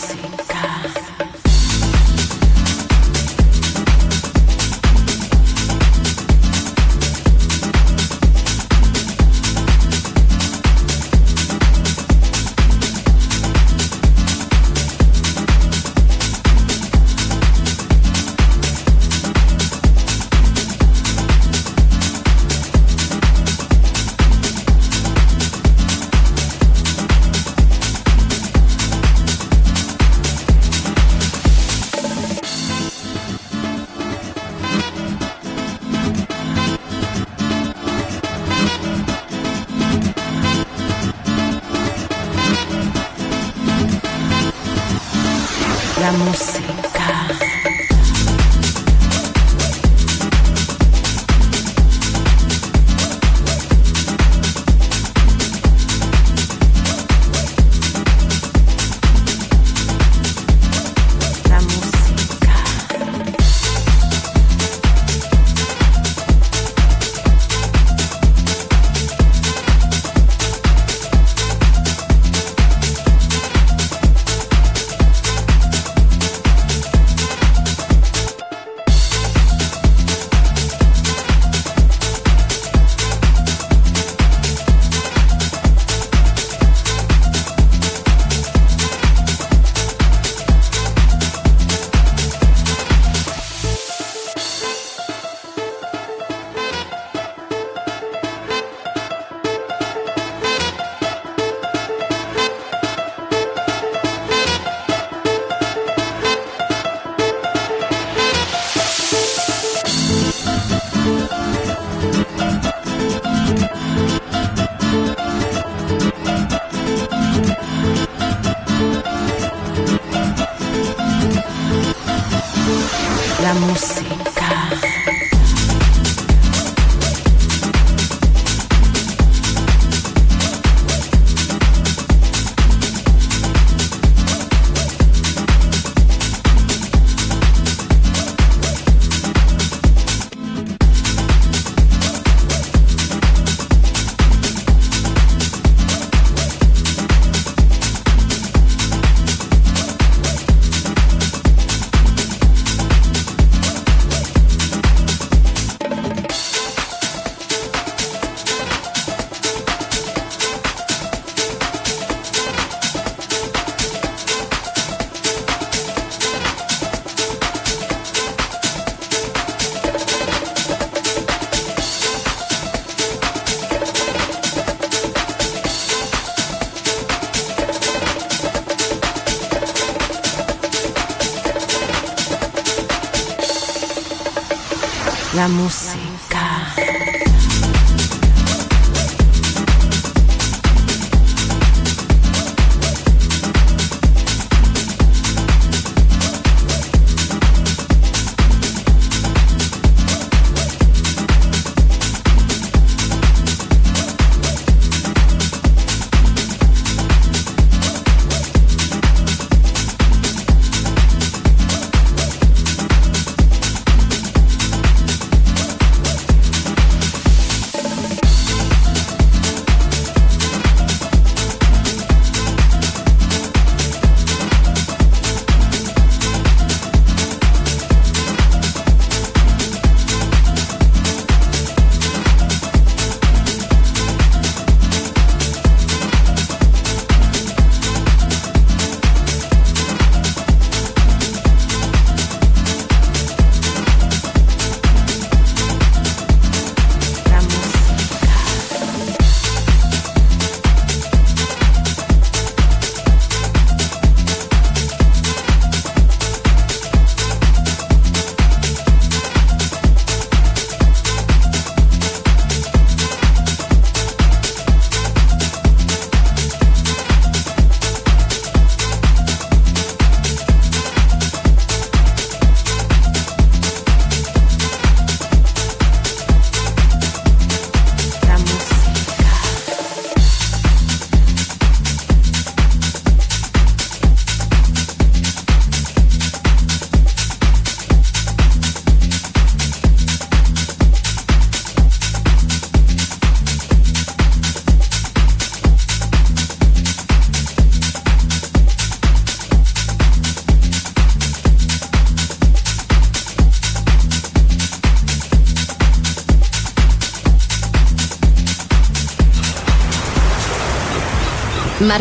Música. Música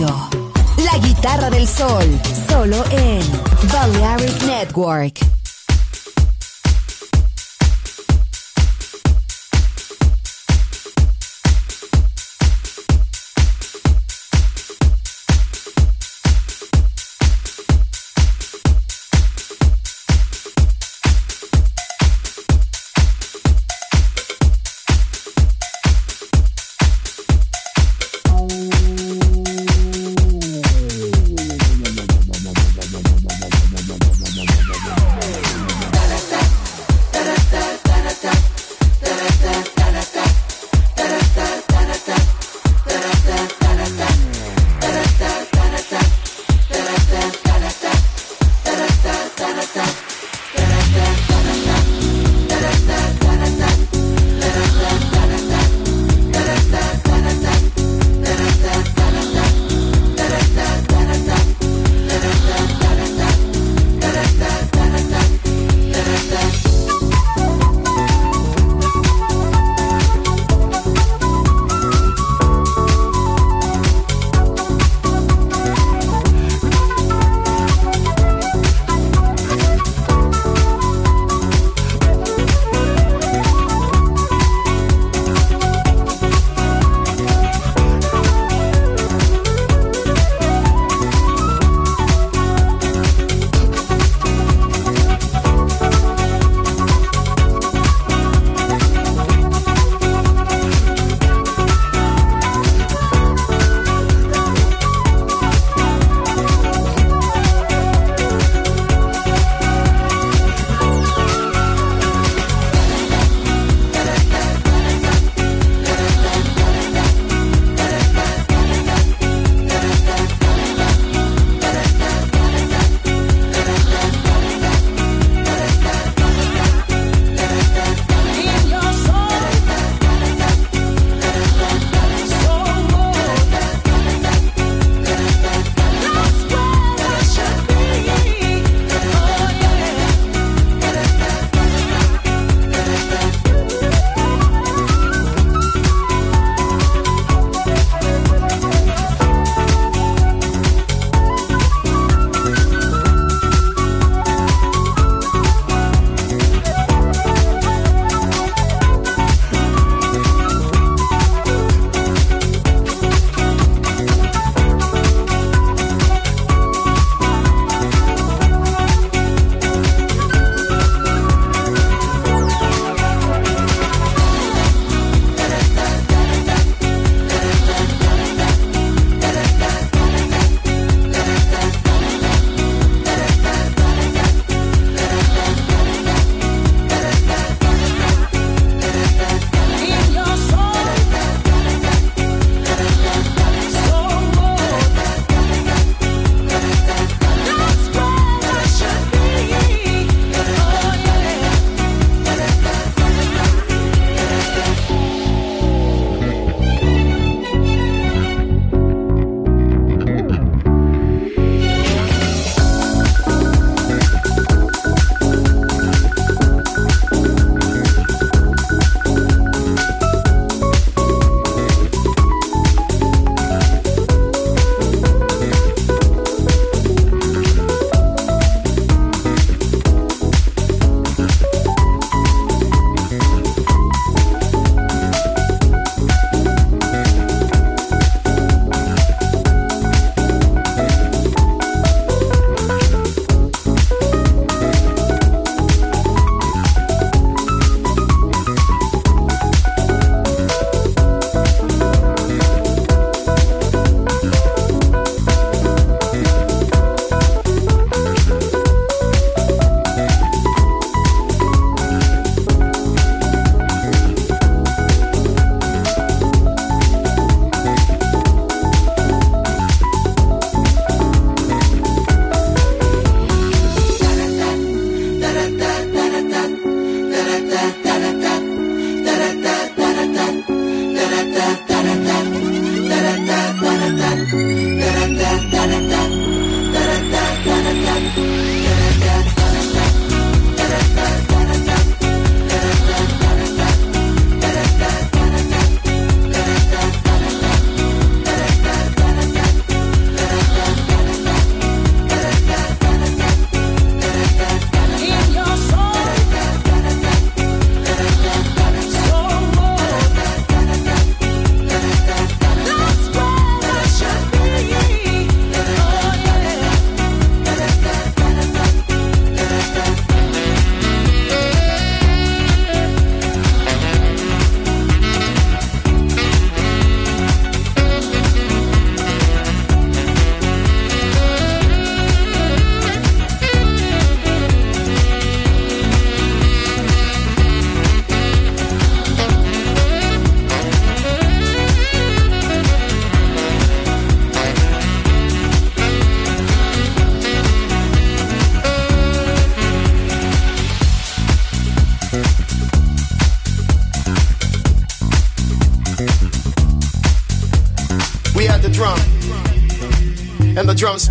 La guitarra del sol, solo en Balearic Network.